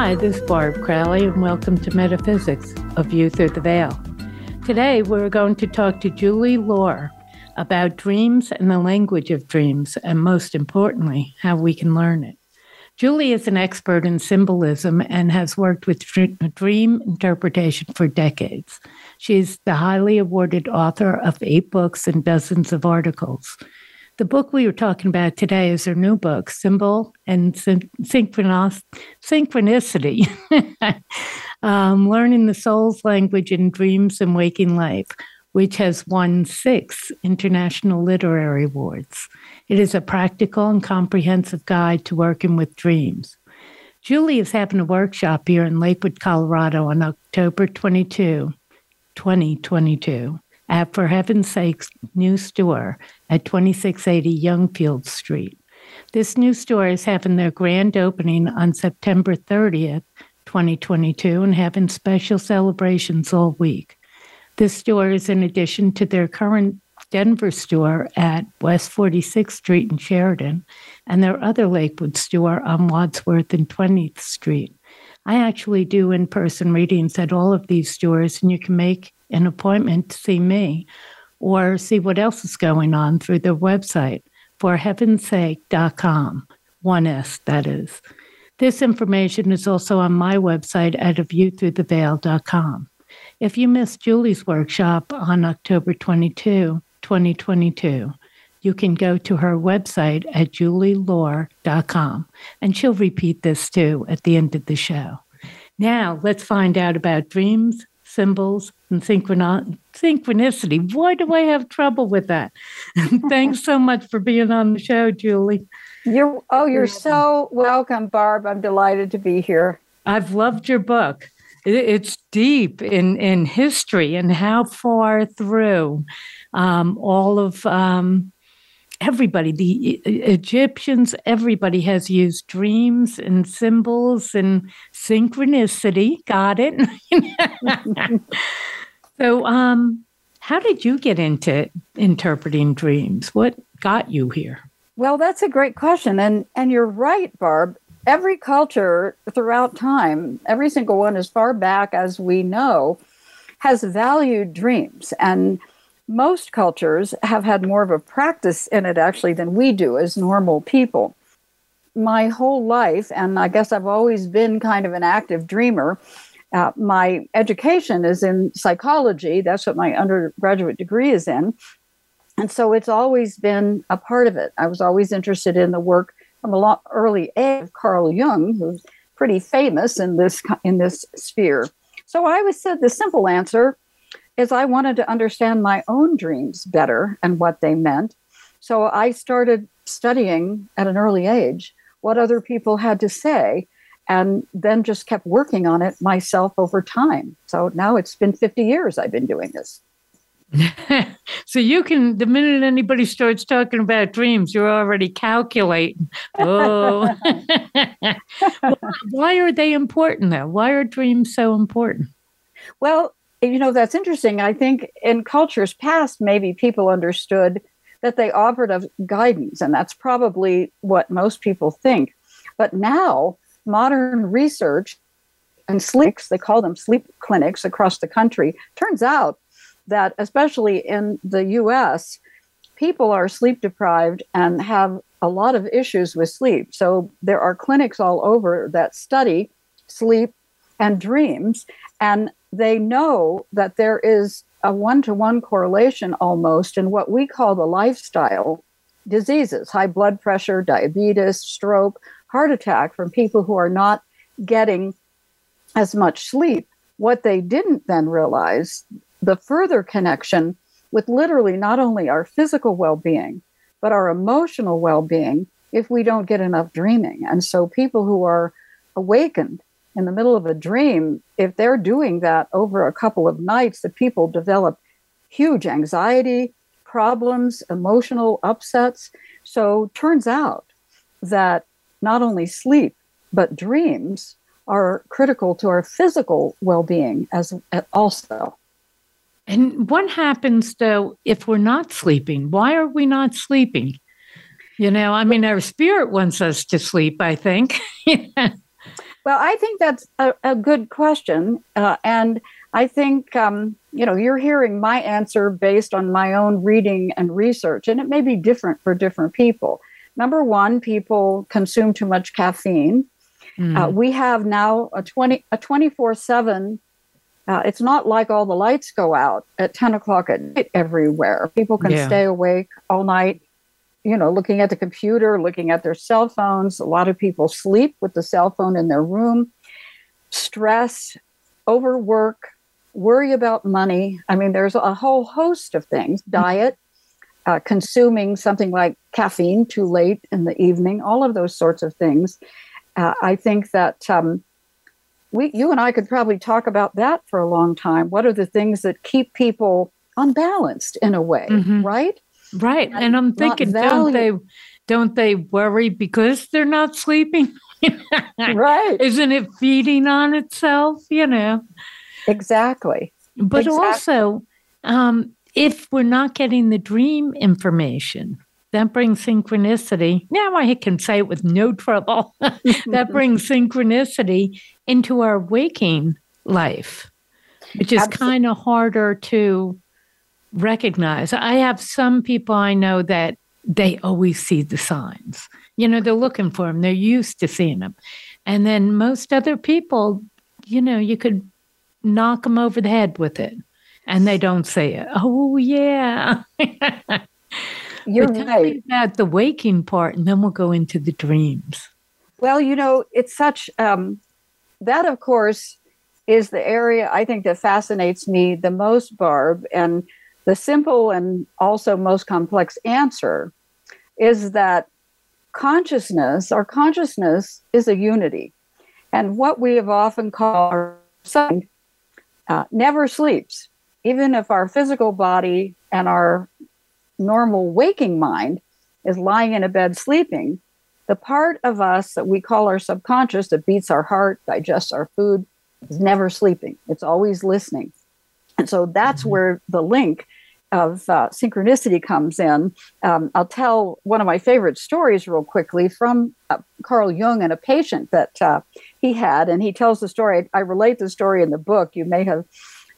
Hi, this is Barb Crowley, and welcome to Metaphysics, a view through the veil. Today, we're going to talk to Julie Lohr about dreams and the language of dreams, and most importantly, how we can learn it. Julie is an expert in symbolism and has worked with dream interpretation for decades. She's the highly awarded author of eight books and dozens of articles. The book we were talking about today is her new book, Symbol and Synchronicity um, Learning the Soul's Language in Dreams and Waking Life, which has won six international literary awards. It is a practical and comprehensive guide to working with dreams. Julie is having a workshop here in Lakewood, Colorado on October 22, 2022 at For Heaven's Sakes new store at 2680 Youngfield Street. This new store is having their grand opening on September 30th, 2022, and having special celebrations all week. This store is in addition to their current Denver store at West 46th Street in Sheridan, and their other Lakewood store on Wadsworth and 20th Street. I actually do in person readings at all of these stores, and you can make an appointment to see me or see what else is going on through their website for heavensake.com. One S, that is. This information is also on my website at aviewthroughtheveil.com. If you missed Julie's workshop on October 22, 2022, you can go to her website at julielohr.com and she'll repeat this too at the end of the show. Now, let's find out about dreams, symbols, and synchronicity. Why do I have trouble with that? Thanks so much for being on the show, Julie. You're oh, you're so welcome, Barb. I'm delighted to be here. I've loved your book. It's deep in in history and how far through um, all of um, everybody, the Egyptians, everybody has used dreams and symbols and synchronicity. Got it. so, um, how did you get into interpreting dreams? What got you here? Well, that's a great question, and and you're right, Barb. Every culture throughout time, every single one, as far back as we know, has valued dreams and most cultures have had more of a practice in it actually than we do as normal people. My whole life, and I guess I've always been kind of an active dreamer. Uh, my education is in psychology. That's what my undergraduate degree is in. And so it's always been a part of it. I was always interested in the work from a lot early age of Carl Jung, who's pretty famous in this in this sphere. So I always said the simple answer is I wanted to understand my own dreams better and what they meant. So I started studying at an early age what other people had to say and then just kept working on it myself over time. So now it's been 50 years I've been doing this. so you can the minute anybody starts talking about dreams you're already calculating oh why are they important though why are dreams so important well you know, that's interesting. I think in cultures past, maybe people understood that they offered of guidance, and that's probably what most people think. But now, modern research and sleeps, they call them sleep clinics across the country, turns out that, especially in the US, people are sleep deprived and have a lot of issues with sleep. So there are clinics all over that study sleep and dreams. And they know that there is a one to one correlation almost in what we call the lifestyle diseases high blood pressure, diabetes, stroke, heart attack from people who are not getting as much sleep. What they didn't then realize the further connection with literally not only our physical well being, but our emotional well being if we don't get enough dreaming. And so people who are awakened in the middle of a dream, if they're doing that over a couple of nights, the people develop huge anxiety, problems, emotional upsets. So turns out that not only sleep, but dreams are critical to our physical well-being as also. And what happens though if we're not sleeping? Why are we not sleeping? You know, I mean, our spirit wants us to sleep, I think. well, I think that's a, a good question. Uh, and I think, um, you know, you're hearing my answer based on my own reading and research, and it may be different for different people. Number one, people consume too much caffeine. Mm. Uh, we have now a 20 a 24 7 uh, it's not like all the lights go out at 10 o'clock at night everywhere. People can yeah. stay awake all night, you know, looking at the computer, looking at their cell phones. A lot of people sleep with the cell phone in their room. Stress, overwork, worry about money. I mean, there's a whole host of things. Diet, uh, consuming something like caffeine too late in the evening, all of those sorts of things. Uh, I think that um, we, you and I could probably talk about that for a long time. What are the things that keep people unbalanced in a way, mm-hmm. right? Right. And, and I'm thinking, don't they, don't they worry because they're not sleeping? right. Isn't it feeding on itself? You know. Exactly. But exactly. also, um, if we're not getting the dream information, that brings synchronicity. Now I can say it with no trouble. that brings synchronicity into our waking life, which is kind of harder to recognize. I have some people I know that they always see the signs. You know, they're looking for them, they're used to seeing them. And then most other people, you know, you could knock them over the head with it and they don't say it. Oh, yeah. You're right. about the waking part, and then we'll go into the dreams. Well, you know, it's such um, that, of course, is the area I think that fascinates me the most, Barb. And the simple and also most complex answer is that consciousness, our consciousness, is a unity. And what we have often called our sun uh, never sleeps. Even if our physical body and our normal waking mind is lying in a bed sleeping, the part of us that we call our subconscious that beats our heart, digests our food, is never sleeping. It's always listening. And so that's mm-hmm. where the link of uh, synchronicity comes in. Um, I'll tell one of my favorite stories real quickly from uh, Carl Jung and a patient that uh, he had. And he tells the story. I relate the story in the book. You may have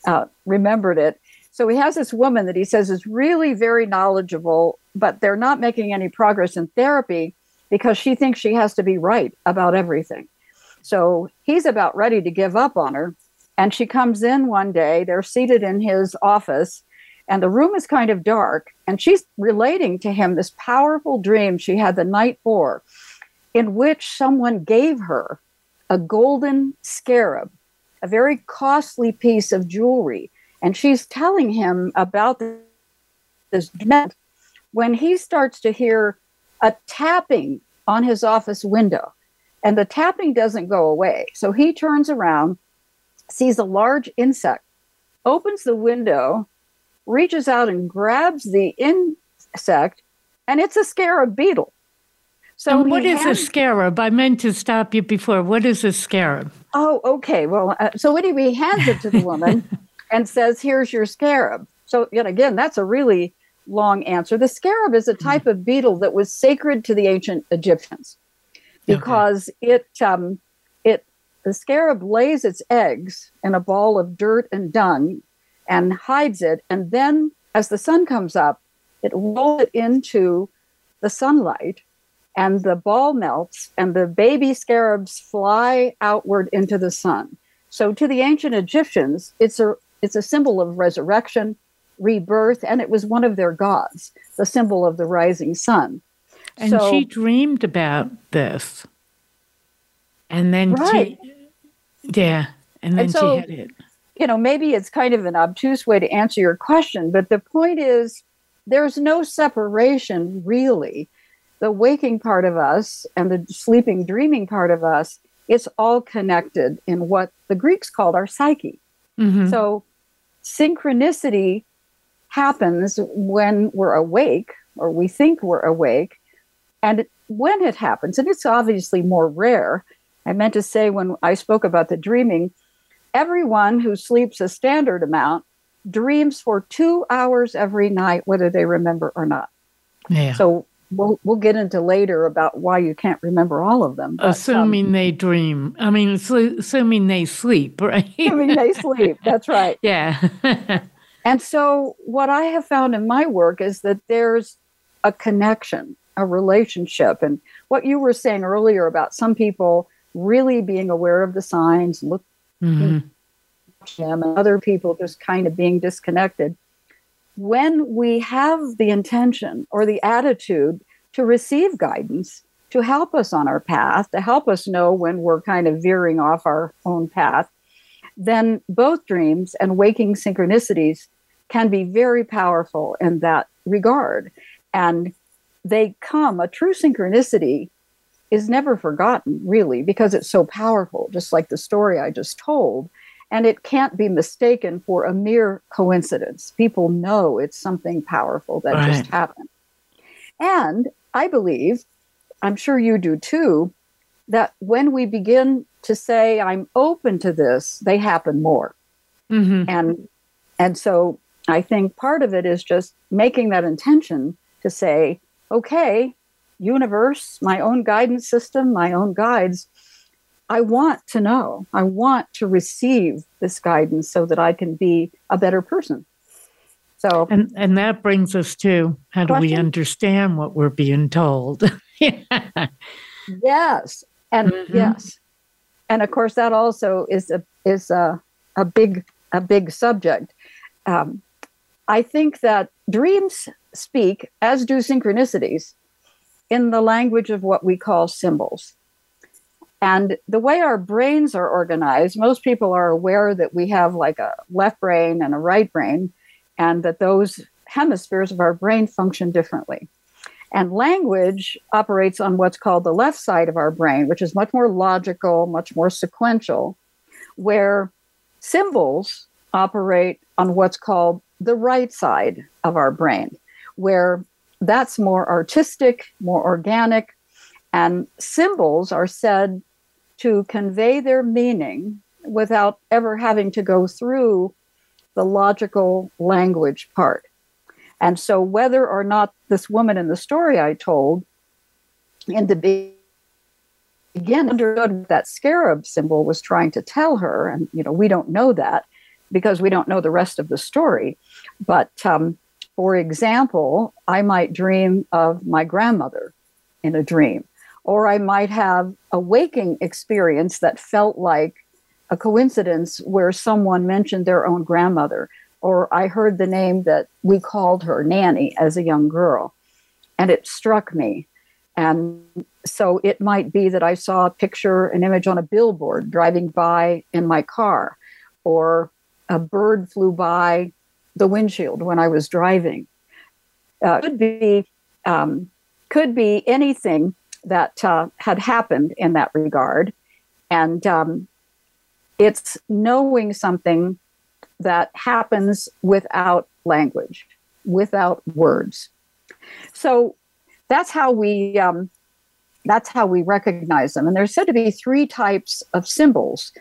uh, remembered it. So he has this woman that he says is really very knowledgeable, but they're not making any progress in therapy because she thinks she has to be right about everything. So he's about ready to give up on her. And she comes in one day, they're seated in his office, and the room is kind of dark. And she's relating to him this powerful dream she had the night before, in which someone gave her a golden scarab, a very costly piece of jewelry and she's telling him about this when he starts to hear a tapping on his office window. And the tapping doesn't go away. So he turns around, sees a large insect, opens the window, reaches out and grabs the insect, and it's a scarab beetle. So and what is hands- a scarab? I meant to stop you before. What is a scarab? Oh, okay. Well, uh, so anyway, he hands it to the woman, and says, Here's your scarab. So, yet again, that's a really long answer. The scarab is a hmm. type of beetle that was sacred to the ancient Egyptians because okay. it, um, it, the scarab lays its eggs in a ball of dirt and dung and hides it. And then, as the sun comes up, it rolls it into the sunlight and the ball melts and the baby scarabs fly outward into the sun. So to the ancient Egyptians, it's a it's a symbol of resurrection, rebirth, and it was one of their gods, the symbol of the rising sun. And so, she dreamed about this. And then right. she, yeah, and then and so, she had it. You know, maybe it's kind of an obtuse way to answer your question, but the point is there's no separation really. The waking part of us and the sleeping, dreaming part of us it's all connected in what the Greeks called our psyche. Mm-hmm. So synchronicity happens when we're awake or we think we're awake. And when it happens, and it's obviously more rare, I meant to say when I spoke about the dreaming, everyone who sleeps a standard amount dreams for two hours every night, whether they remember or not. Yeah. So we'll we'll get into later about why you can't remember all of them. But, assuming um, they dream. I mean, assuming they sleep, right? assuming they sleep. That's right. Yeah. and so, what I have found in my work is that there's a connection, a relationship, and what you were saying earlier about some people really being aware of the signs, looking mm-hmm. them, and other people just kind of being disconnected when we have the intention or the attitude to receive guidance, to help us on our path, to help us know when we're kind of veering off our own path, then both dreams and waking synchronicities can be very powerful in that regard. And they come, a true synchronicity is never forgotten, really, because it's so powerful, just like the story I just told and it can't be mistaken for a mere coincidence. People know it's something powerful that right. just happened. And I believe, I'm sure you do too, that when we begin to say, I'm open to this, they happen more. Mm-hmm. And and so I think part of it is just making that intention to say, okay, universe, my own guidance system, my own guides, I want to know. I want to receive this guidance so that I can be a better person. So and and that brings us to how do we understand what we're being told? Yes. And mm-hmm. yes. And of course that also is a is a, a big a big subject. Um, I think that dreams speak, as do synchronicities, in the language of what we call symbols. And the way our brains are organized, most people are aware that we have like a left brain and a right brain, and that those hemispheres of our brain function differently. And language operates on what's called the left side of our brain, which is much more logical, much more sequential, where symbols operate on what's called the right side of our brain, where that's more artistic, more organic, and symbols are said to convey their meaning without ever having to go through the logical language part. And so, whether or not this woman in the story I told in the beginning understood what that scarab symbol was trying to tell her, and you know, we don't know that because we don't know the rest of the story. But um, for example, I might dream of my grandmother in a dream or I might have a waking experience that felt like a coincidence where someone mentioned their own grandmother, or I heard the name that we called her Nanny as a young girl, and it struck me. And so it might be that I saw a picture, an image on a billboard driving by in my car, or a bird flew by the windshield when I was driving. Uh, could be um, could be anything that uh, had happened in that regard. And um, it's knowing something that happens without language, without words. So that's how we um, that's how we recognize them. And there's said to be three types of symbols: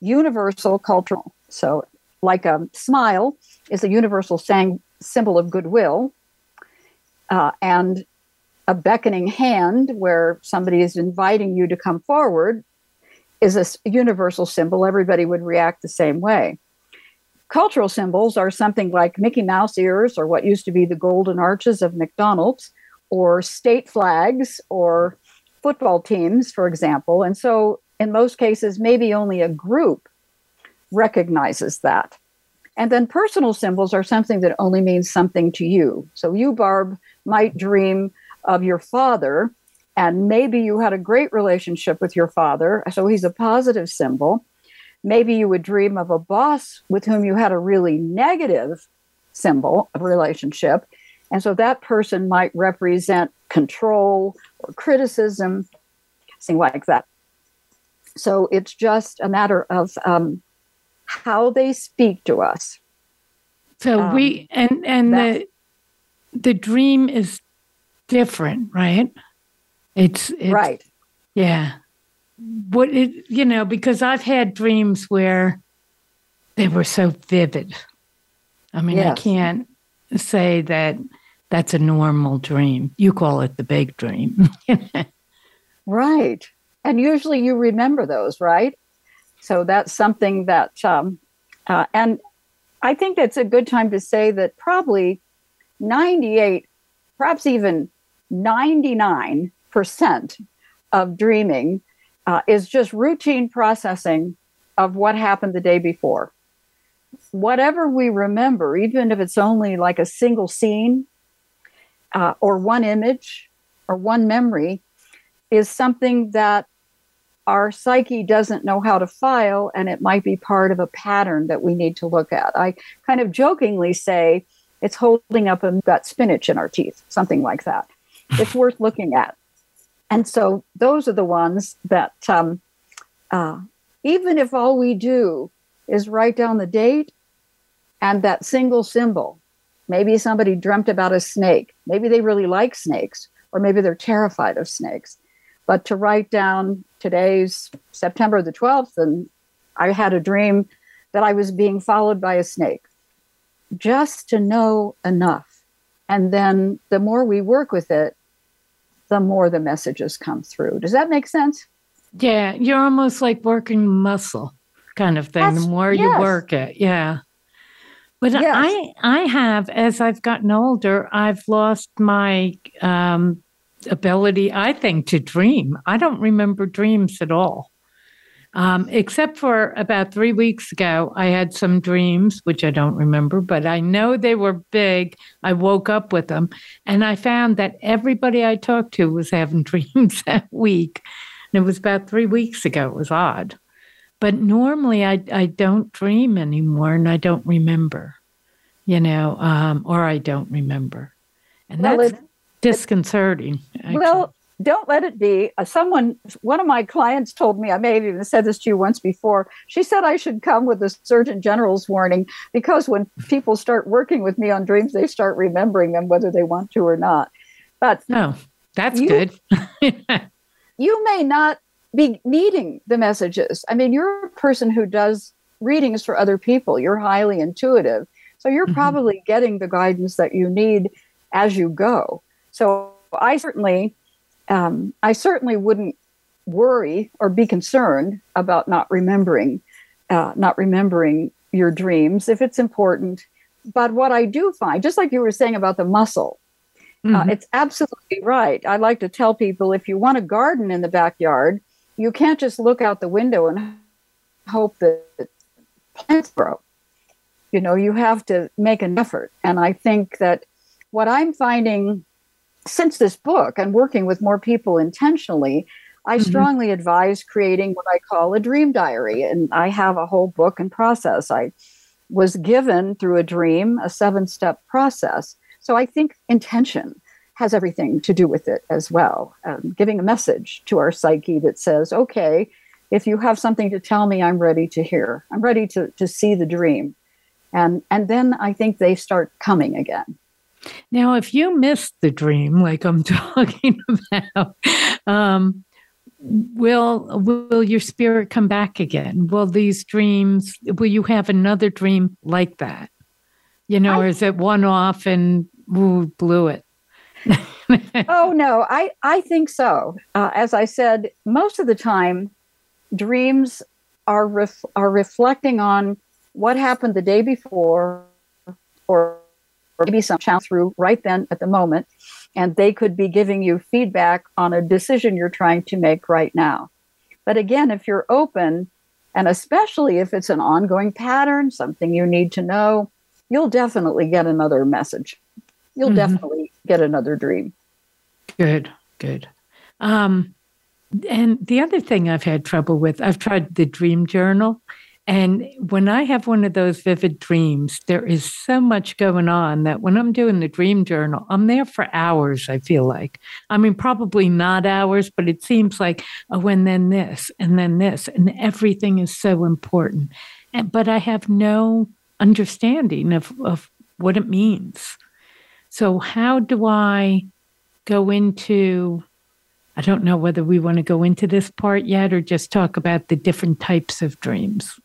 universal, cultural. So, like a smile is a universal sang- symbol of goodwill, uh, and a beckoning hand where somebody is inviting you to come forward is a universal symbol. Everybody would react the same way. Cultural symbols are something like Mickey Mouse ears or what used to be the golden arches of McDonald's or state flags or football teams, for example. And so, in most cases, maybe only a group recognizes that. And then personal symbols are something that only means something to you. So, you, Barb, might dream of your father, and maybe you had a great relationship with your father, so he's a positive symbol. Maybe you would dream of a boss with whom you had a really negative symbol of relationship. And so that person might represent control or criticism, something like that. So it's just a matter of um, how they speak to us. So um, we and and the the dream is different, right? It's, it's right. Yeah. What it you know because I've had dreams where they were so vivid. I mean, yes. I can't say that that's a normal dream. You call it the big dream. right. And usually you remember those, right? So that's something that, um, uh, and I think it's a good time to say that probably 98, perhaps even 99% of dreaming uh, is just routine processing of what happened the day before. Whatever we remember, even if it's only like a single scene uh, or one image or one memory, is something that our psyche doesn't know how to file, and it might be part of a pattern that we need to look at. I kind of jokingly say it's holding up a got spinach in our teeth, something like that. It's worth looking at. And so those are the ones that, um, uh, even if all we do is write down the date and that single symbol, maybe somebody dreamt about a snake, maybe they really like snakes, or maybe they're terrified of snakes. But to write down today's September the 12th, and I had a dream that I was being followed by a snake, just to know enough. And then the more we work with it, the more the messages come through. Does that make sense? Yeah, you're almost like working muscle kind of thing. That's, the more yes. you work it, yeah. But yes. I, I have, as I've gotten older, I've lost my um, ability, I think, to dream. I don't remember dreams at all. Um, except for about three weeks ago, I had some dreams, which I don't remember, but I know they were big. I woke up with them and I found that everybody I talked to was having dreams that week. And it was about three weeks ago. It was odd. But normally I, I don't dream anymore and I don't remember, you know, um, or I don't remember. And well, that's disconcerting. Actually. Well, don't let it be. Uh, someone, one of my clients told me, I may have even said this to you once before. She said I should come with a Surgeon General's warning because when people start working with me on dreams, they start remembering them whether they want to or not. But no, oh, that's you, good. you may not be needing the messages. I mean, you're a person who does readings for other people. You're highly intuitive. So you're mm-hmm. probably getting the guidance that you need as you go. So I certainly um, I certainly wouldn't worry or be concerned about not remembering, uh, not remembering your dreams if it's important. But what I do find, just like you were saying about the muscle, uh, mm-hmm. uh, it's absolutely right. I like to tell people if you want a garden in the backyard, you can't just look out the window and hope that plants grow. You know, you have to make an effort. And I think that what I'm finding since this book and working with more people intentionally, I mm-hmm. strongly advise creating what I call a dream diary. And I have a whole book and process. I was given through a dream a seven step process. So I think intention has everything to do with it as well. Um, giving a message to our psyche that says, okay, if you have something to tell me, I'm ready to hear. I'm ready to, to see the dream. And, and then I think they start coming again. Now, if you missed the dream, like I'm talking about, um, will will your spirit come back again? Will these dreams? Will you have another dream like that? You know, I, or is it one off and ooh, blew it? oh no, I I think so. Uh, as I said, most of the time, dreams are ref- are reflecting on what happened the day before or or maybe some channel through right then at the moment, and they could be giving you feedback on a decision you're trying to make right now. But again, if you're open, and especially if it's an ongoing pattern, something you need to know, you'll definitely get another message. You'll mm-hmm. definitely get another dream. Good, good. Um, and the other thing I've had trouble with, I've tried the dream journal, And when I have one of those vivid dreams, there is so much going on that when I'm doing the dream journal, I'm there for hours, I feel like. I mean, probably not hours, but it seems like, oh, and then this, and then this, and everything is so important. And, but I have no understanding of, of what it means. So, how do I go into I don't know whether we want to go into this part yet or just talk about the different types of dreams.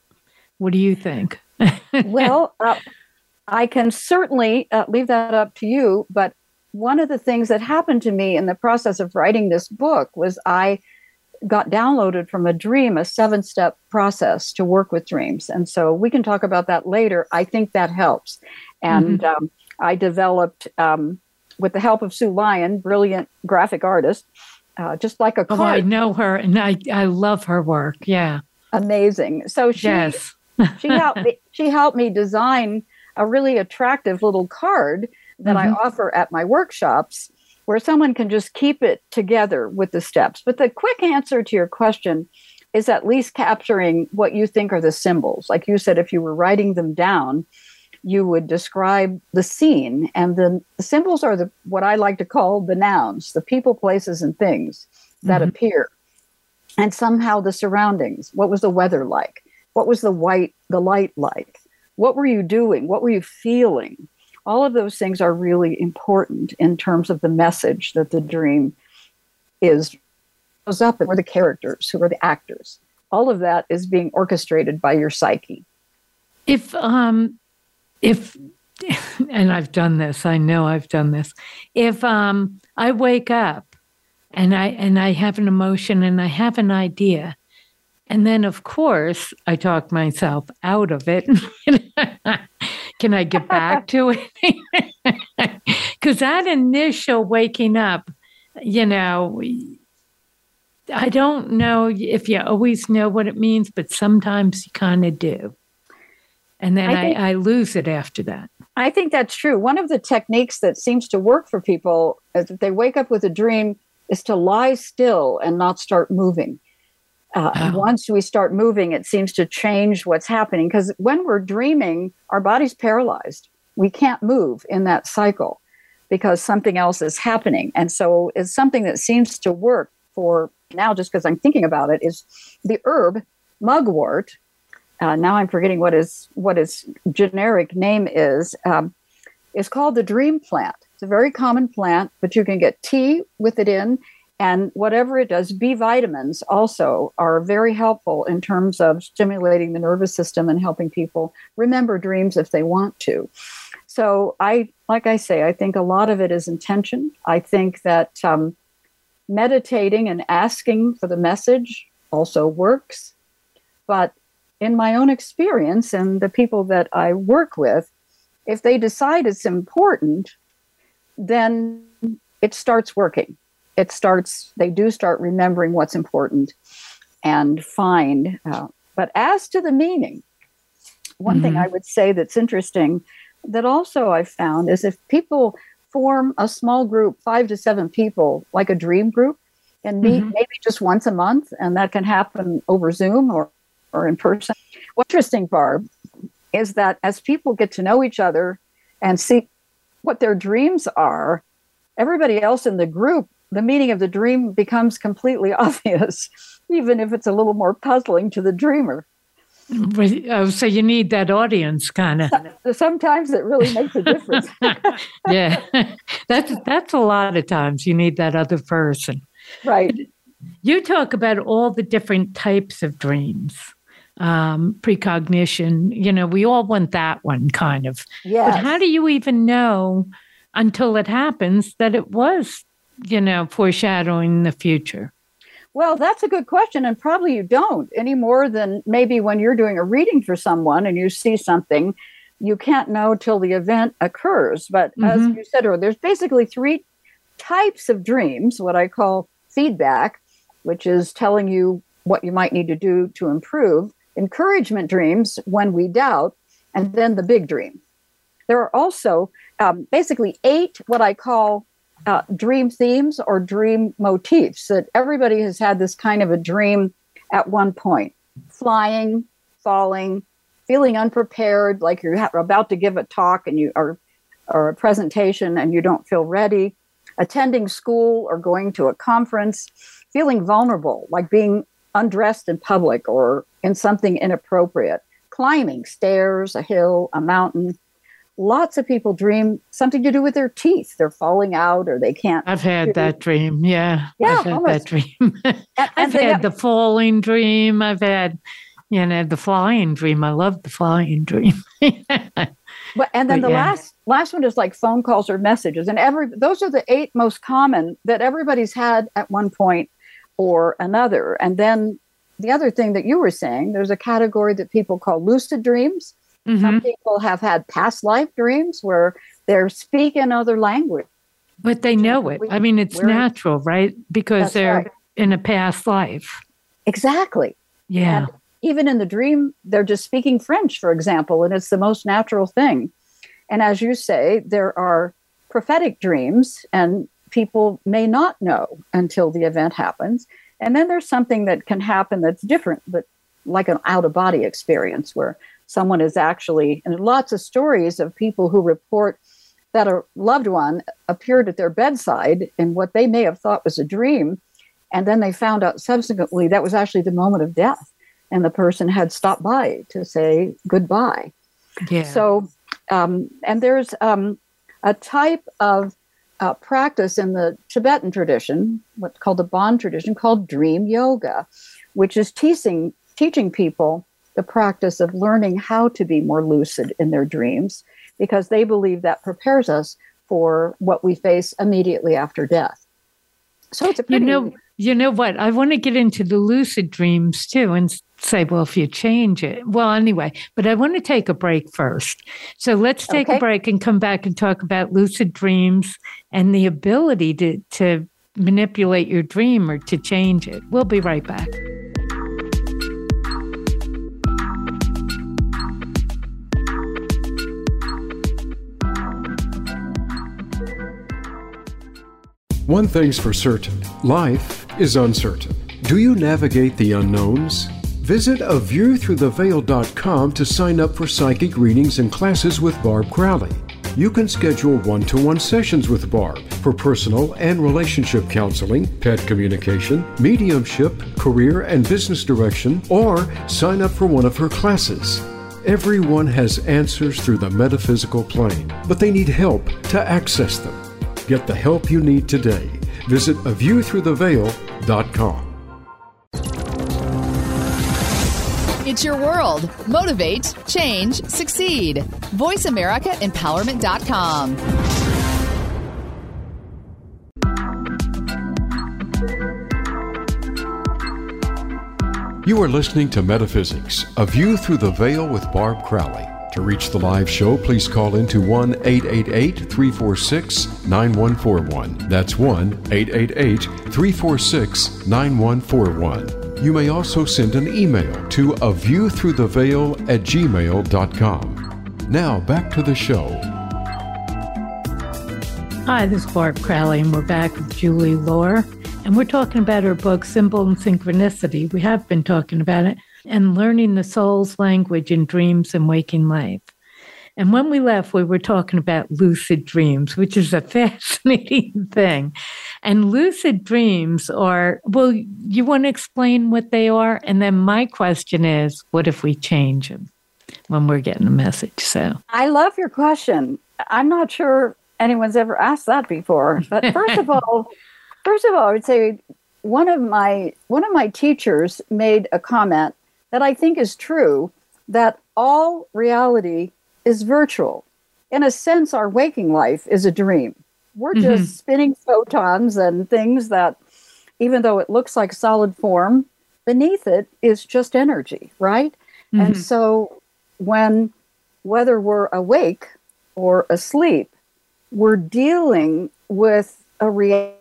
What do you think? well, uh, I can certainly uh, leave that up to you. But one of the things that happened to me in the process of writing this book was I got downloaded from a dream, a seven step process to work with dreams. And so we can talk about that later. I think that helps. And mm-hmm. um, I developed, um, with the help of Sue Lyon, brilliant graphic artist, uh, just like a card. Oh, I know her, and I I love her work. Yeah, amazing. So she yes. She helped me. She helped me design a really attractive little card that mm-hmm. I offer at my workshops, where someone can just keep it together with the steps. But the quick answer to your question is at least capturing what you think are the symbols. Like you said, if you were writing them down, you would describe the scene and the, the symbols are the what i like to call the nouns the people places and things that mm-hmm. appear and somehow the surroundings what was the weather like what was the white the light like? What were you doing? What were you feeling? All of those things are really important in terms of the message that the dream is goes up and who are the characters who are the actors. All of that is being orchestrated by your psyche. If um if and I've done this, I know I've done this. If um, I wake up and I and I have an emotion and I have an idea, and then of course I talk myself out of it. Can I get back to it? Because that initial waking up, you know, I don't know if you always know what it means, but sometimes you kind of do and then I, think, I, I, lose it after that. I think that's true. One of the techniques that seems to work for people is if they wake up with a dream is to lie still and not start moving. Uh, oh. Once we start moving, it seems to change what's happening because when we're dreaming, our body's paralyzed. We can't move in that cycle because something else is happening. And so it's something that seems to work for now, just because I'm thinking about it, is the herb mugwort, uh, now I'm forgetting what his what his generic name is. Um, is called the dream plant. It's a very common plant, but you can get tea with it in, and whatever it does. B vitamins also are very helpful in terms of stimulating the nervous system and helping people remember dreams if they want to. So I, like I say, I think a lot of it is intention. I think that um, meditating and asking for the message also works, but in my own experience and the people that I work with, if they decide it's important, then it starts working. It starts, they do start remembering what's important and find. Uh, but as to the meaning, one mm-hmm. thing I would say that's interesting that also I've found is if people form a small group, five to seven people, like a dream group, and meet mm-hmm. maybe just once a month, and that can happen over Zoom or or in person. What's interesting, Barb, is that as people get to know each other and see what their dreams are, everybody else in the group, the meaning of the dream becomes completely obvious, even if it's a little more puzzling to the dreamer. Oh, so you need that audience, kind of. Sometimes it really makes a difference. yeah, that's that's a lot of times you need that other person. Right. You talk about all the different types of dreams um, precognition. You know, we all want that one kind of. Yeah. But how do you even know until it happens that it was, you know, foreshadowing the future? Well, that's a good question. And probably you don't any more than maybe when you're doing a reading for someone and you see something, you can't know till the event occurs. But mm-hmm. as you said earlier, there's basically three types of dreams, what I call feedback, which is telling you what you might need to do to improve encouragement dreams when we doubt, and then the big dream. There are also um, basically eight what I call uh, dream themes or dream motifs that everybody has had this kind of a dream at one point flying, falling, feeling unprepared, like you're about to give a talk and you are or a presentation and you don't feel ready, attending school or going to a conference, feeling vulnerable, like being undressed in public or in something inappropriate, climbing stairs, a hill, a mountain. Lots of people dream something to do with their teeth. They're falling out or they can't. I've had that dream. Yeah. Yeah. I've had almost. that dream. And- I've had have- the falling dream. I've had, you know, the flying dream. I love the flying dream. But and then But the yeah. last last one is like phone calls or messages, and every those are the eight most common that everybody's had at one point or another. And then the other thing that you were saying, there's a category that people call lucid dreams. Mhm. Some people have had past life dreams where they're speaking other language. But they know it. I mean, it's we're- natural, right? Because they're right. in a past life. Exactly. Yeah. And even in the dream, they're just speaking French, for example, and it's the most natural thing. And as you say, there are prophetic dreams, and people may not know until the event happens. And then there's something that can happen that's different, but like an out of body experience where someone is actually, and lots of stories of people who report that a loved one appeared at their bedside in what they may have thought was a dream. And then they found out subsequently that was actually the moment of death. And the person had stopped by to say goodbye. yeah. So, um, and there's um, a type of uh, practice in the Tibetan tradition, what's called the Bon tradition, called dream yoga, which is teaching teaching people the practice of learning how to be more lucid in their dreams, because they believe that prepares us for what we face immediately after death. So it's a you know, you know what? I want to get into the lucid dreams too and say, well, if you change it. Well, anyway, but I want to take a break first. So let's take a break and come back and talk about lucid dreams and the ability to, to manipulate your dream or to change it. We'll be right back. One thing's for certain life is uncertain. Do you navigate the unknowns? Visit aviewthroughtheveil.com to sign up for psychic readings and classes with Barb Crowley. You can schedule one to one sessions with Barb for personal and relationship counseling, pet communication, mediumship, career and business direction, or sign up for one of her classes. Everyone has answers through the metaphysical plane, but they need help to access them. Get the help you need today. Visit aviewthroughtheveil.com. It's your world. Motivate, change, succeed. VoiceAmericaEmpowerment.com. You are listening to Metaphysics, A View Through the Veil with Barb Crowley. To reach the live show, please call into 1 888 346 9141. That's 1 888 346 9141. You may also send an email to a view through the veil at gmail.com. Now back to the show. Hi, this is Barb Crowley, and we're back with Julie Lohr. And we're talking about her book, Symbol and Synchronicity. We have been talking about it, and learning the soul's language in dreams and waking life. And when we left, we were talking about lucid dreams, which is a fascinating thing. And lucid dreams are, well, you want to explain what they are? And then my question is, what if we change them when we're getting a message? So, I love your question. I'm not sure anyone's ever asked that before. But first of all, first of all, I would say one of my one of my teachers made a comment that I think is true that all reality is virtual. In a sense, our waking life is a dream. We're mm-hmm. just spinning photons and things that, even though it looks like solid form, beneath it is just energy, right? And mm-hmm. so when whether we're awake or asleep, we're dealing with a reality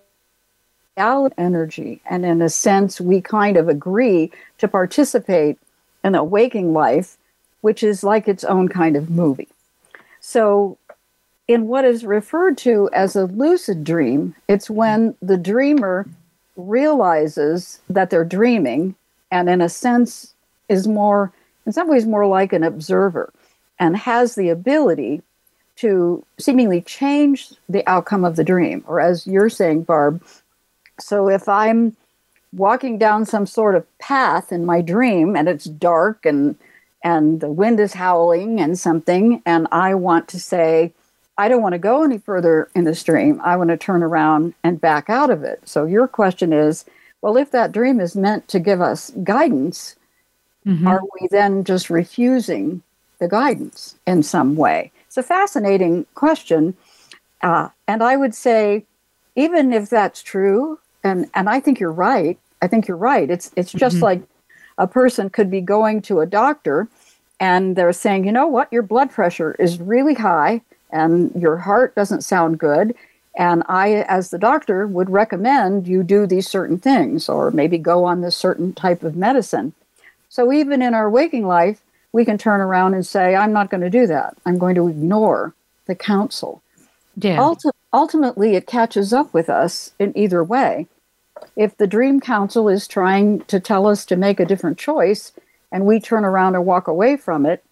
energy. And in a sense, we kind of agree to participate in a waking life, which is like its own kind of movie. So, in what is referred to as a lucid dream, it's when the dreamer realizes that they're dreaming and, in a sense, is more in some ways more like an observer and has the ability to seemingly change the outcome of the dream. Or as you're saying, Barb, so if I'm walking down some sort of path in my dream and it's dark and and the wind is howling and something and I want to say I don't want to go any further in this dream. I want to turn around and back out of it. So your question is, well if that dream is meant to give us guidance, mm-hmm. are we then just refusing the guidance in some way? It's a fascinating question. Uh, and I would say, even if that's true, and, and I think you're right, I think you're right. It's, it's just mm-hmm. like a person could be going to a doctor and they're saying, you know what, your blood pressure is really high and your heart doesn't sound good. And I, as the doctor, would recommend you do these certain things or maybe go on this certain type of medicine. So even in our waking life, we can turn around and say, I'm not going to do that. I'm going to ignore the counsel. Yeah. Ulti- ultimately, it catches up with us in either way. If the dream council is trying to tell us to make a different choice and we turn around and walk away from it,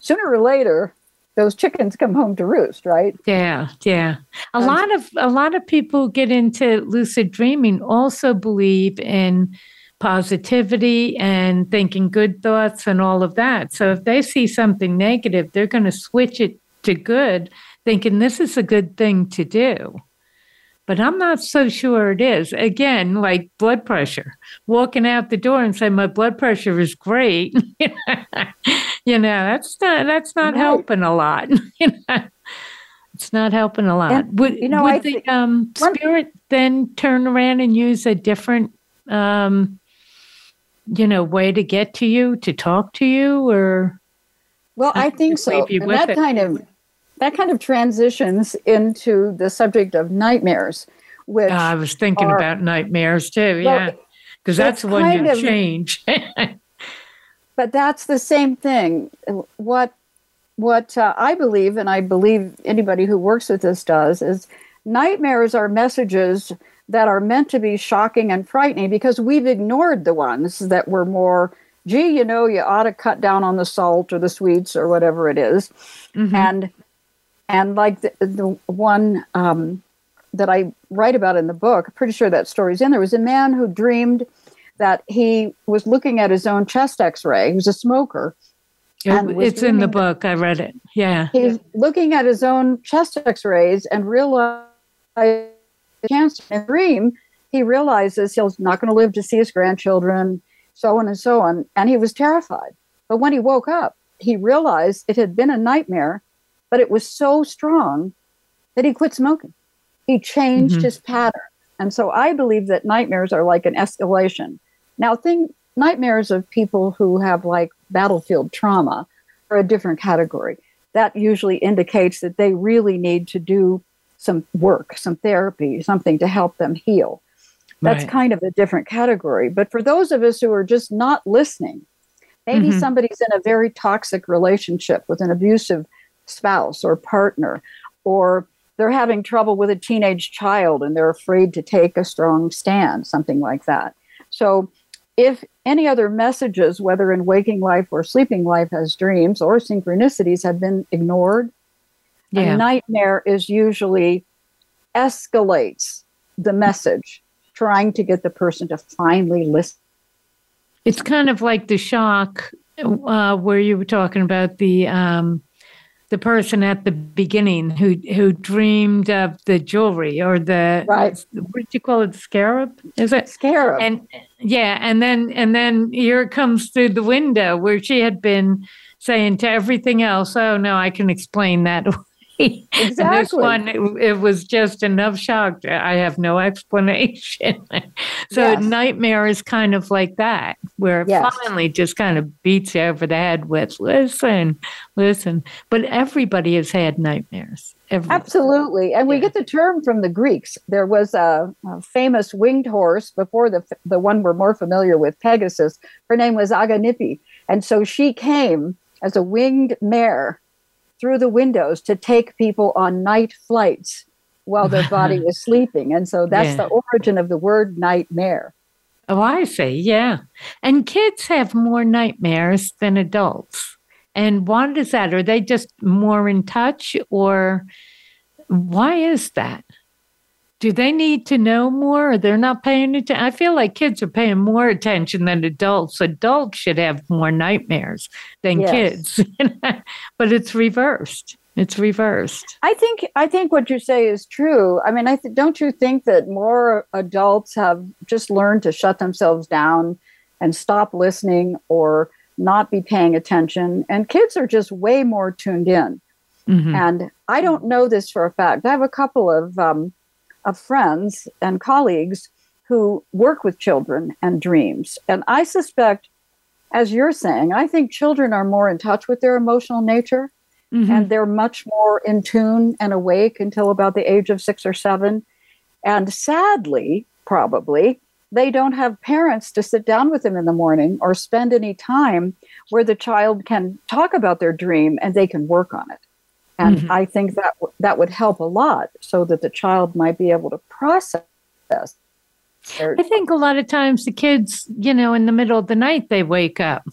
sooner or later, those chickens come home to roost, right? Yeah, yeah. A lot of a lot of people who get into lucid dreaming also believe in positivity and thinking good thoughts and all of that. So if they see something negative, they're going to switch it to good, thinking this is a good thing to do. But I'm not so sure it is. Again, like blood pressure, walking out the door and saying my blood pressure is great, you know, that's not that's not helping a lot. you know, it's not helping a lot. And, would you know, would I the th- um, spirit then turn around and use a different um, you know, way to get to you, to talk to you, or well, I think so. And that it? kind of that kind of transitions into the subject of nightmares, which uh, I was thinking are, about nightmares too. Yeah, because that's, that's the one you of, change. but that's the same thing. What what uh, I believe, and I believe anybody who works with this does, is nightmares are messages that are meant to be shocking and frightening because we've ignored the ones that were more gee you know you ought to cut down on the salt or the sweets or whatever it is. Mm-hmm. and and like the, the one um, that i write about in the book I'm pretty sure that story's in there was a man who dreamed that he was looking at his own chest x-ray he was a smoker it's in the book i read it yeah he's looking at his own chest x-rays and realized cancer in a dream, he realizes he's not going to live to see his grandchildren, so on and so on. And he was terrified. But when he woke up, he realized it had been a nightmare, but it was so strong that he quit smoking. He changed mm-hmm. his pattern. And so I believe that nightmares are like an escalation. Now, think nightmares of people who have like battlefield trauma are a different category. That usually indicates that they really need to do some work, some therapy, something to help them heal. That's right. kind of a different category. But for those of us who are just not listening, maybe mm-hmm. somebody's in a very toxic relationship with an abusive spouse or partner, or they're having trouble with a teenage child and they're afraid to take a strong stand, something like that. So, if any other messages, whether in waking life or sleeping life as dreams or synchronicities, have been ignored, yeah. A nightmare is usually escalates the message, trying to get the person to finally listen. It's kind of like the shock uh, where you were talking about the um, the person at the beginning who who dreamed of the jewelry or the right. What did you call it? Scarab? Is it scarab? And yeah, and then and then here comes through the window where she had been saying to everything else, "Oh no, I can explain that." Exactly. this one, it, it, was just enough shock. I have no explanation. so yes. nightmare is kind of like that, where it yes. finally just kind of beats you over the head with, listen, listen. But everybody has had nightmares. Everybody. Absolutely. And we get the term from the Greeks. There was a, a, famous winged horse before the, the one we're more familiar with, Pegasus. Her name was Aganippe. And so she came as a winged mare through the windows to take people on night flights while their body is sleeping. And so that's yeah. the origin of the word nightmare. Oh, I see. Yeah. And kids have more nightmares than adults. And what is that? Are they just more in touch or why is that? Do they need to know more or they're not paying attention? I feel like kids are paying more attention than adults. Adults should have more nightmares than yes. kids, but it's reversed. It's reversed. I think I think what you say is true. I mean, I th- don't you think that more adults have just learned to shut themselves down and stop listening or not be paying attention, and kids are just way more tuned in. Mm-hmm. And I don't know this for a fact. I have a couple of um, of friends and colleagues who work with children and dreams, and I suspect, as you're saying, I think children are more in touch with their emotional nature Mm-hmm. And they're much more in tune and awake until about the age of six or seven. And sadly, probably, they don't have parents to sit down with them in the morning or spend any time where the child can talk about their dream and they can work on it. And mm-hmm. I think that w- that would help a lot so that the child might be able to process this. I think a lot of times the kids, you know, in the middle of the night they wake up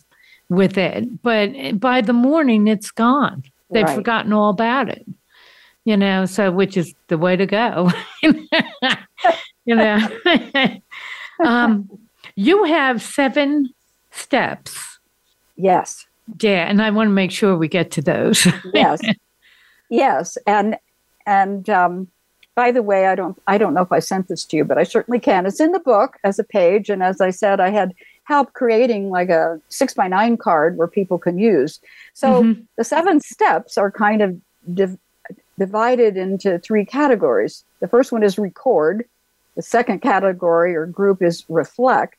with it, but by the morning it's gone. They've right. forgotten all about it. You know, so which is the way to go. you know. um, you have seven steps. Yes. Yeah, and I want to make sure we get to those. yes. Yes, and and um, by the way, I don't I don't know if I sent this to you, but I certainly can. It's in the book as a page, and as I said, I had help creating like a six by nine card where people can use. So mm-hmm. the seven steps are kind of div- divided into three categories. The first one is record, the second category or group is reflect,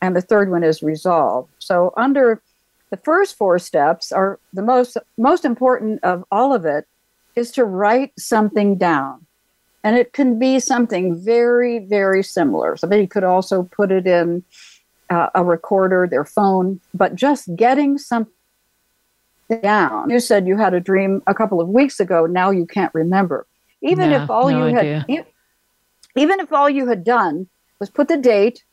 and the third one is resolve. So under the first four steps are the most most important of all of it is to write something down. And it can be something very, very similar. Somebody could also put it in uh, a recorder, their phone, but just getting something down. You said you had a dream a couple of weeks ago. Now you can't remember. Even if all no you idea. had, even if all you had done was put the date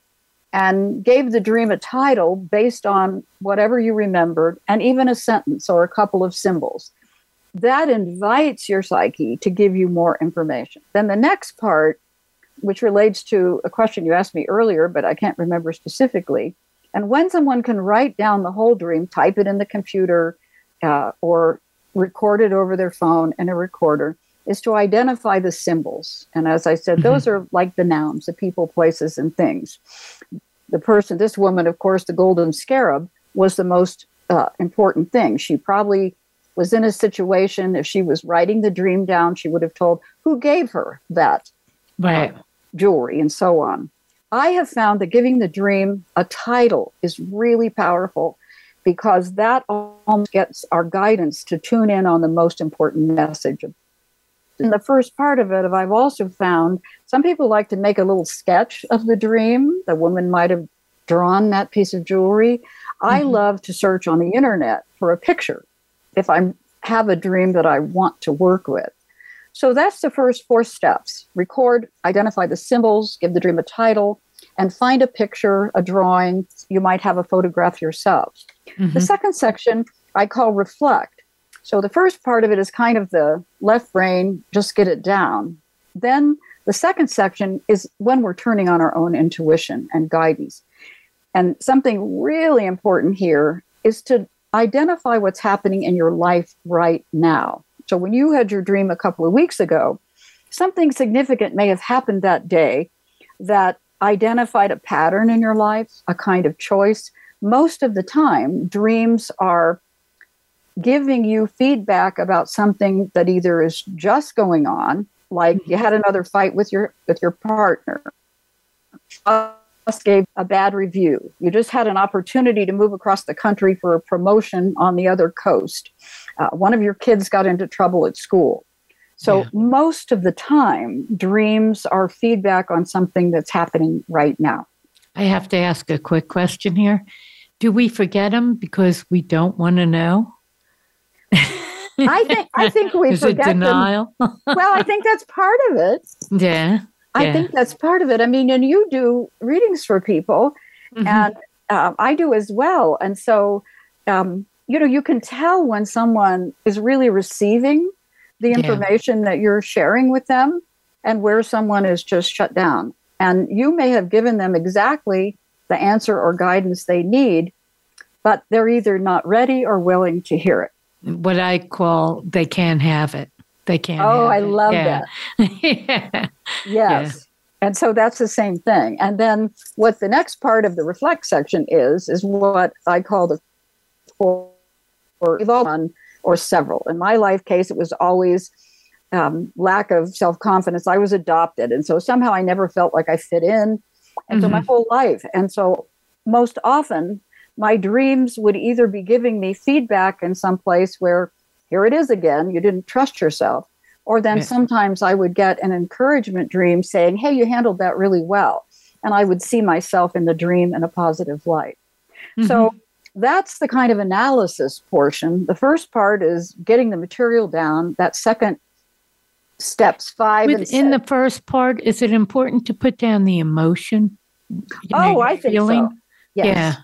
and gave the dream a title based on whatever you remembered, and even a sentence or a couple of symbols, that invites your psyche to give you more information. Then the next part which relates to a question you asked me earlier, but I can't remember specifically. And when someone can write down the whole dream, type it in the computer, uh, or record it over their phone and a recorder, is to identify the symbols. And as I said, mm-hmm. those are like the nouns, the people, places, and things. The person, this woman, of course, the golden scarab, was the most uh, important thing. She probably was in a situation, if she was writing the dream down, she would have told who gave her that right jewelry, and so on. I have found that giving the dream a title is really powerful because that almost gets our guidance to tune in on the most important message. In the first part of it, I've also found some people like to make a little sketch of the dream. The woman might have drawn that piece of jewelry. Mm-hmm. I love to search on the internet for a picture if I have a dream that I want to work with. So that's the first four steps record, identify the symbols, give the dream a title, and find a picture, a drawing. You might have a photograph yourself. Mm-hmm. The second section I call reflect. So the first part of it is kind of the left brain, just get it down. Then the second section is when we're turning on our own intuition and guidance. And something really important here is to identify what's happening in your life right now. So when you had your dream a couple of weeks ago, something significant may have happened that day that identified a pattern in your life, a kind of choice. Most of the time, dreams are giving you feedback about something that either is just going on, like you had another fight with your with your partner, just gave a bad review. You just had an opportunity to move across the country for a promotion on the other coast uh, one of your kids got into trouble at school. So, yeah. most of the time, dreams are feedback on something that's happening right now. I have to ask a quick question here. Do we forget them because we don't want to know? I think I think we Is forget it denial? them. Well, I think that's part of it. Yeah. I Yeah. think that's part of it. I mean, and you do readings for people, Mhm. and um, I do as well. And so, um, you know, you can tell when someone is really receiving the Yeah. information that you're sharing with them and where someone is just shut down. And you may have given them exactly the answer or guidance they need, but they're either not ready or willing to hear it. what I call they can't have it. They can't. Oh, I love yeah. yeah. Yes. And so that's the same thing. And then what the next part of the reflect section is, is what I call the or, or evolve one or several. In my life case, it was always um, lack of self confidence. I was adopted. And so somehow I never felt like I fit in. And so my whole life. And so most often my dreams would either be giving me feedback in some place where here it is again, you didn't trust yourself. Or then sometimes I would get an encouragement dream saying, Hey, you handled that really well. And I would see myself in the dream in a positive light. So mm-hmm. that's the kind of analysis portion. The first part is getting the material down. That second steps five and Within the first part, is it important to put down the emotion? Know, oh, your I think feeling? so. Yes. Yeah.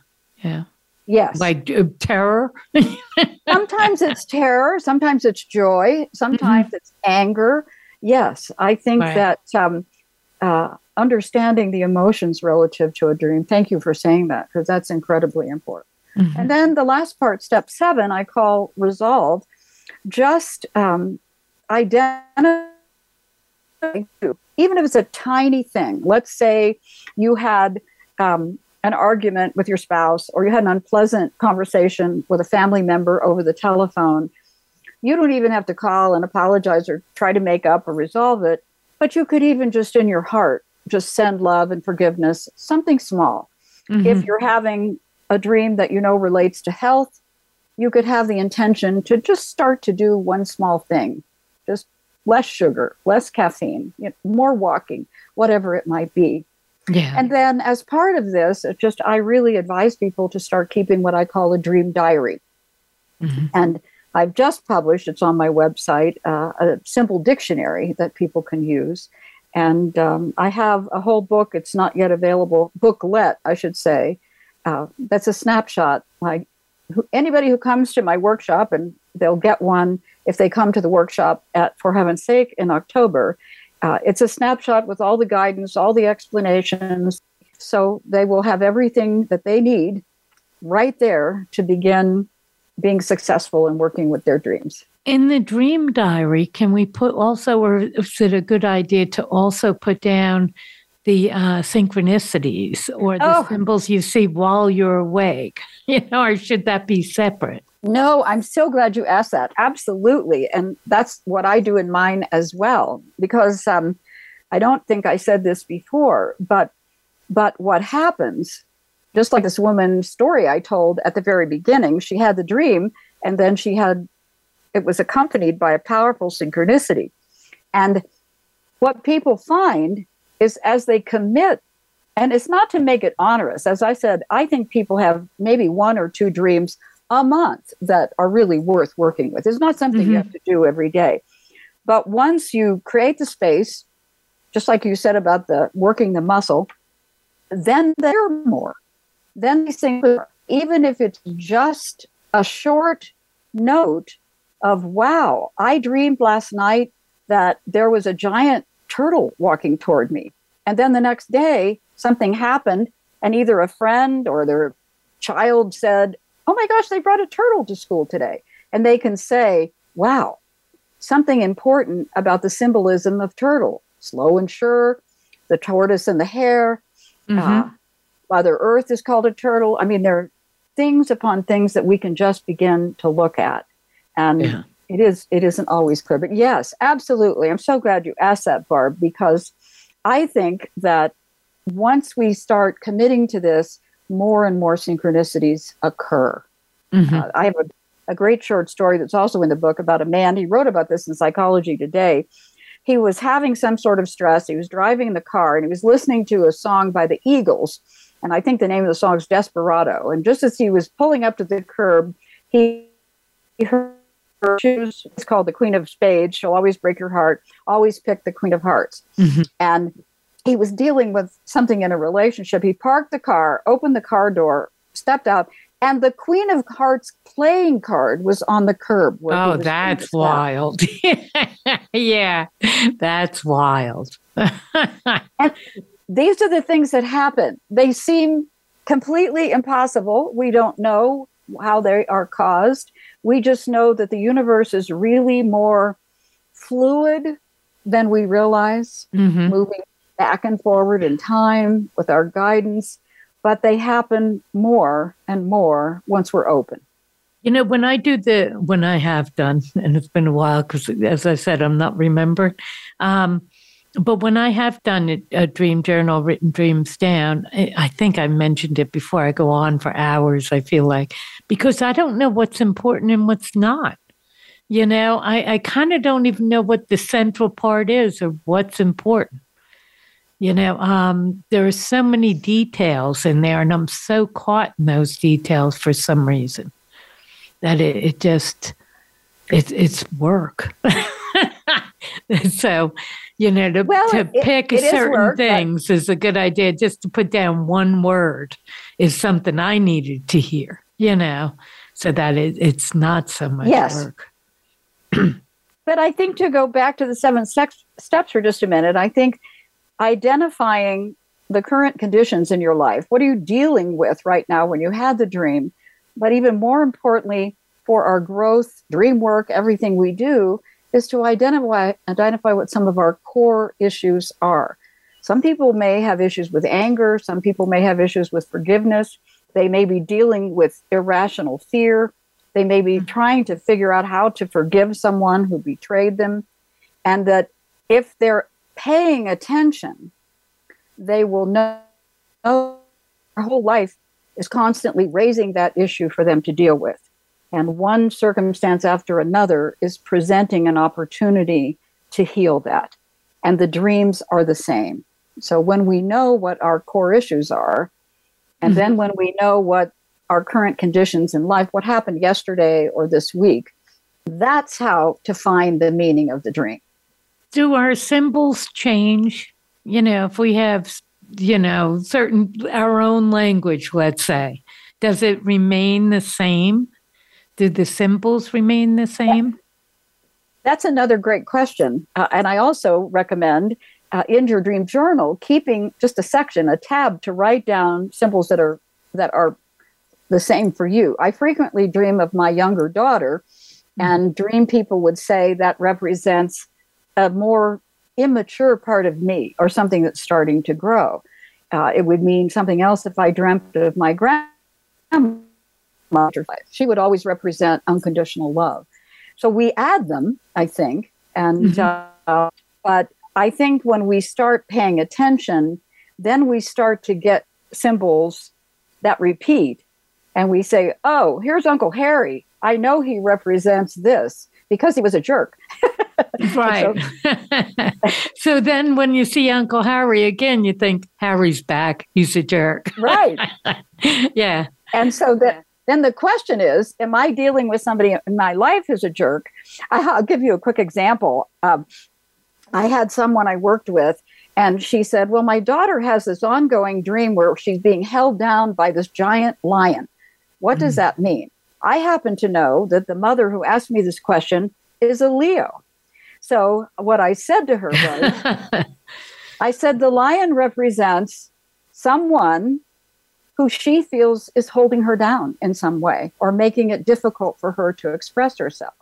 Yeah. Yes. Like uh, terror. sometimes it's terror, sometimes it's joy, sometimes it's anger. Yes, I think Right. that um, uh, understanding the emotions relative to a dream. Thank you for saying that because that's incredibly important. Mhm. And then the last part, step seven, I call resolve. Just um, identify, even if it's a tiny thing. Let's say you had um, an argument with your spouse or you had an unpleasant conversation with a family member over the telephone. You don't even have to call and apologize or try to make up or resolve it, but you could even just in your heart just send love and forgiveness, something small Mhm. if you're having a dream that you know relates to health, you could have the intention to just start to do one small thing, just less sugar, less caffeine, you know, more walking, whatever it might be. Yeah. And then, as part of this, it just I really advise people to start keeping what I call a dream diary. Mhm. And I've just published, it's on my website, uh, a simple dictionary that people can use. And um, I have a whole book, it's not yet available, booklet, I should say. Uh, that's a snapshot. Like who, anybody who comes to my workshop, and they'll get one if they come to the workshop at For Heaven's Sake in October. Uh, it's a snapshot with all the guidance, all the explanations. So they will have everything that they need right there to begin being successful and working with their dreams. In the dream diary, can we put also, or is it a good idea to also put down the uh, synchronicities or the Oh. symbols you see while you're awake? You know, or should that be separate? No, I'm so glad you asked that. Absolutely. And that's what I do in mine as well. Because um, I don't think I said this before, but but what happens, just like this woman's story I told at the very beginning, she had the dream and then she had it was accompanied by a powerful synchronicity. And what people find is as they commit and it's not to make it onerous. As I said, I think people have maybe one or two dreams a month that are really worth working with. It's not something you Mhm. have to do every day. But once you create the space, just like you said about the working the muscle, then there are more. Then these things, even if it's just a short note of, wow, I dreamed last night that there was a giant turtle walking toward me. And then the next day, something happened, and either a friend or their child said, Oh my gosh, they brought a turtle to school today. And they can say, Wow, something important about the symbolism of turtle slow and sure, the tortoise and the hare. Mhm. Uh, Mother Earth is called a turtle. I mean, there are things upon things that we can just begin to look at. And Yeah. it is it isn't always clear. But yes, absolutely. I'm so glad you asked that, Barb, because I think that once we start committing to this, more and more synchronicities occur. Mhm. Uh, I have a, a great short story that's also in the book about a man. He wrote about this in Psychology Today. He was having some sort of stress. He was driving in the car and he was listening to a song by the Eagles. And I think the name of the song is Desperado. And just as he was pulling up to the curb, he, he heard choose. It's called the Queen of Spades. She'll always break your heart. Always pick the Queen of Hearts. Mhm. And he was dealing with something in a relationship. He parked the car, opened the car door, stepped out, and the Queen of Hearts playing card was on the curb. Oh, that's wild. yeah, that's wild. and these are the things that happen. They seem completely impossible. We don't know how they are caused. We just know that the universe is really more fluid than we realize, mm-hmm. moving back and forward in time with our guidance, but they happen more and more once we're open. You know, when I do the, when I have done, and it's been a while because, as I said, I'm not remembered. Um, but when I have done a dream journal, written dreams down, I think I mentioned it before. I go on for hours, I feel like, because I don't know what's important and what's not. You know, I, I kind of don't even know what the central part is or what's important. You know, um, there are so many details in there, and I'm so caught in those details for some reason that it, it just it, it's work. so, you know, to, well, to it, pick it certain work, things is a good idea. Just to put down one word is something I needed to hear, you know, so that it, it's not so much yes. work. but I think to go back to the seven steps for just a minute, I think identifying the current conditions in your life. What are you dealing with right now when you had the dream? But even more importantly, for our growth, dream work, everything we do, is to identify identify what some of our core issues are. Some people may have issues with anger, some people may have issues with forgiveness. They may be dealing with irrational fear. They may be mm-hmm. trying to figure out how to forgive someone who betrayed them. And that if they're paying attention, they will know their whole life is constantly raising that issue for them to deal with. And one circumstance after another is presenting an opportunity to heal that. And the dreams are the same. So when we know what our core issues are, and mm-hmm. then when we know what our current conditions in life, what happened yesterday or this week, that's how to find the meaning of the dream. Do our symbols change? You know, if we have, you know, certain, our own language, let's say, does it remain the same? Do the symbols remain the same? That's another great question. Uh, and I also recommend uh, in your dream journal keeping just a section, a tab to write down symbols that are that are the same for you. I frequently dream of my younger daughter, mm-hmm. and dream people would say that represents a more immature part of me or something that's starting to grow. Uh, it would mean something else if I dreamt of my grandmother. She would always represent unconditional love. So we add them, I think, and mm-hmm. uh, but I think when we start paying attention, then we start to get symbols that repeat and we say, oh, here's Uncle Harry. I know he represents this because he was a jerk. right. so, so, then when you see Uncle Harry again, you think Harry's back. He's a jerk. right. yeah. And so the, then the question is, am I dealing with somebody in my life who's a jerk? I'll give you a quick example. Um, I had someone I worked with and she said, Well, my daughter has this ongoing dream where she's being held down by this giant lion. What does hmm. that mean? I happen to know that the mother who asked me this question is a Leo. So what I said to her was, I said, the lion represents someone who she feels is holding her down in some way or making it difficult for her to express herself.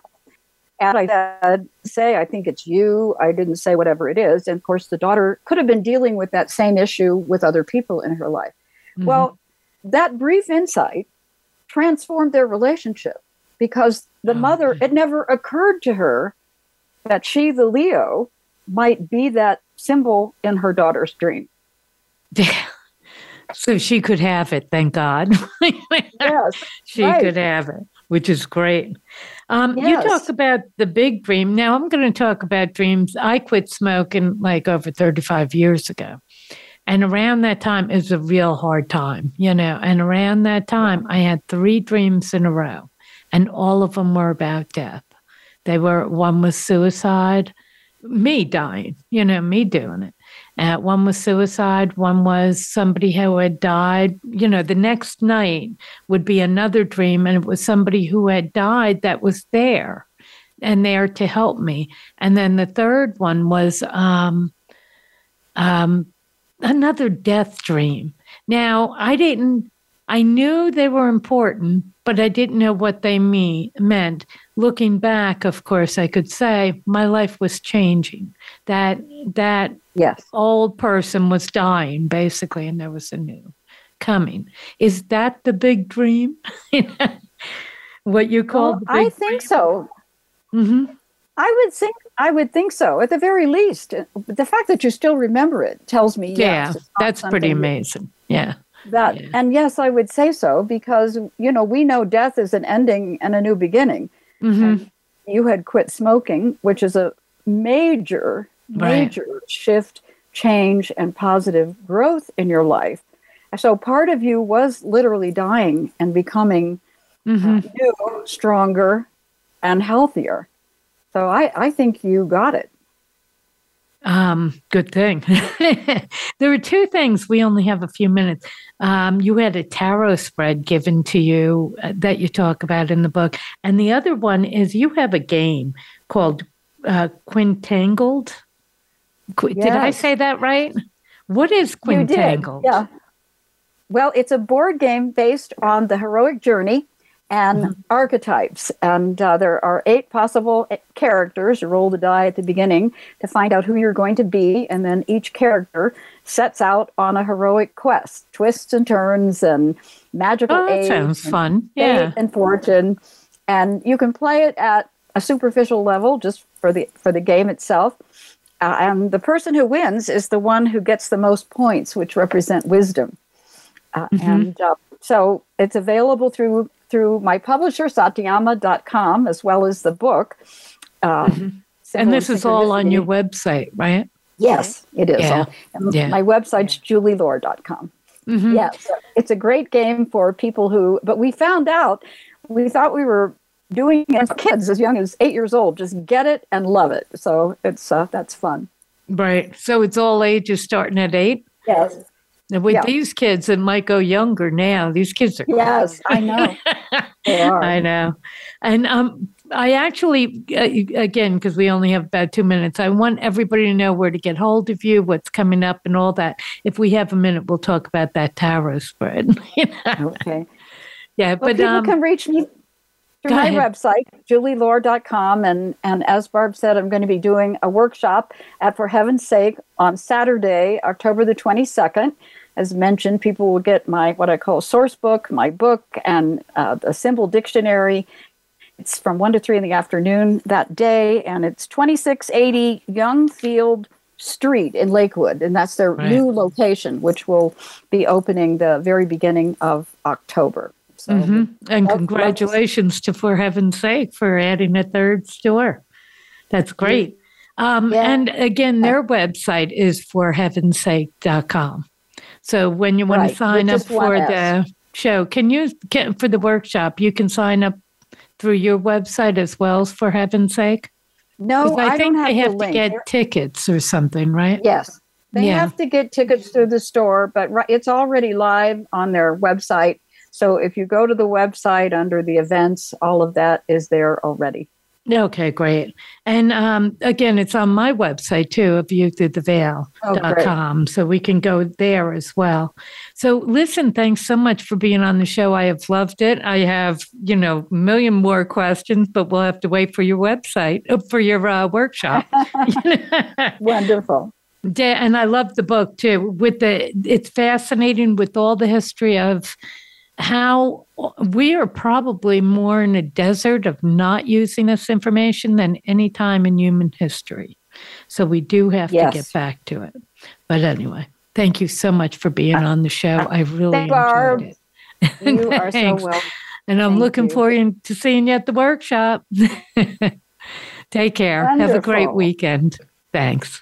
And I said, say, I think it's you. I didn't say whatever it is. And of course, the daughter could have been dealing with that same issue with other people in her life. Mm-hmm. Well, that brief insight transformed their relationship because the oh, mother, it never occurred to her that she, the Leo, might be that symbol in her daughter's dream. so she could have it, thank God. yes. she right. could have it, which is great. Um, yes. You talk about the big dream. Now I'm going to talk about dreams. I quit smoking like over 35 years ago. And around that time is a real hard time, you know. And around that time, I had three dreams in a row, and all of them were about death. They were one was suicide, me dying, you know, me doing it. Uh, one was suicide, one was somebody who had died. You know, the next night would be another dream, and it was somebody who had died that was there and there to help me. And then the third one was um, um, another death dream. Now, I didn't, I knew they were important, but I didn't know what they mean, meant. Looking back, of course, I could say my life was changing. That that yes. old person was dying, basically, and there was a new coming. Is that the big dream? what you call? Well, I think dream? so. Mm-hmm. I would think I would think so. At the very least, the fact that you still remember it tells me yeah, yes, that's pretty amazing. Yeah. That yeah. and yes, I would say so because you know we know death is an ending and a new beginning. Mm-hmm. you had quit smoking, which is a major, major shift, change, and positive growth in your life. So part of you was literally dying and becoming mm-hmm. uh, new, stronger, and healthier. So I, I think you got it. Um, good thing. there were two things. We only have a few minutes. Um, you had a tarot spread given to you uh, that you talk about in the book, and the other one is you have a game called uh, Quintangled. Qu- yes. Did I say that right? What is Quintangled? Yeah. Well, it's a board game based on the heroic journey and mm-hmm. archetypes. And uh, there are eight possible eh, characters. You roll the die at the beginning to find out who you're going to be, and then each character sets out on a heroic quest, twists and turns, and magical oh, that sounds fun. Yeah, and fortune. And you can play it at a superficial level, just for the for the game itself. Uh, and the person who wins is the one who gets the most points, which represent wisdom. Uh, mm-hmm. And uh, so it's available through through my publisher, satyama.com, as well as the book. Uh, mm-hmm. And this is all on your website, right? Yes, it is. Yeah. yeah. My website's julielore.com. Mm-hmm. Yes, it's a great game for people who, but we found out, we thought we were doing it for kids as young as eight years old. Just get it and love it. So it's uh, that's fun. Right. So it's all ages starting at eight? Yes. And with yeah. these kids, it might go younger now. These kids are yes, I know. they are. I know, and um, I actually, uh, again, because we only have about two minutes, I want everybody to know where to get hold of you, what's coming up, and all that. If we have a minute, we'll talk about that tarot spread. you know? Okay. Yeah, well, but people um, can reach me through my ahead. website, julielore.com. And, and as Barb said, I'm going to be doing a workshop at For Heaven's Sake on Saturday, October the 22nd. As mentioned, people will get my what I call source book, my book, and uh, a simple dictionary. It's from 1 to 3 in the afternoon that day, and it's 2680 Youngfield Street in Lakewood, and that's their right. new location, which will be opening the very beginning of October. So, mm-hmm. and congratulations to For Heaven's Sake for adding a third store. That's great. Um, yeah. And again, their website is forheavensake.com. So when you want right. to sign up for the show, can you can, for the workshop? You can sign up through your website as well as for heaven's sake. No, I, I think have they have to get tickets or something, right? Yes, they yeah. have to get tickets through the store, but it's already live on their website. So if you go to the website under the events, all of that is there already. Okay, great. And um, again, it's on my website too, of youththroughtheveil.com. Oh, so we can go there as well. So listen, thanks so much for being on the show. I have loved it. I have, you know, a million more questions, but we'll have to wait for your website, uh, for your uh, workshop. Wonderful. And I love the book too. With the, it's fascinating with all the history of how we are probably more in a desert of not using this information than any time in human history. So we do have yes. to get back to it. But anyway, thank you so much for being uh, on the show. I really enjoyed Barb. it. You are so well. And I'm Thank looking you. forward to seeing you at the workshop. Take care. Wonderful. Have a great weekend. Thanks.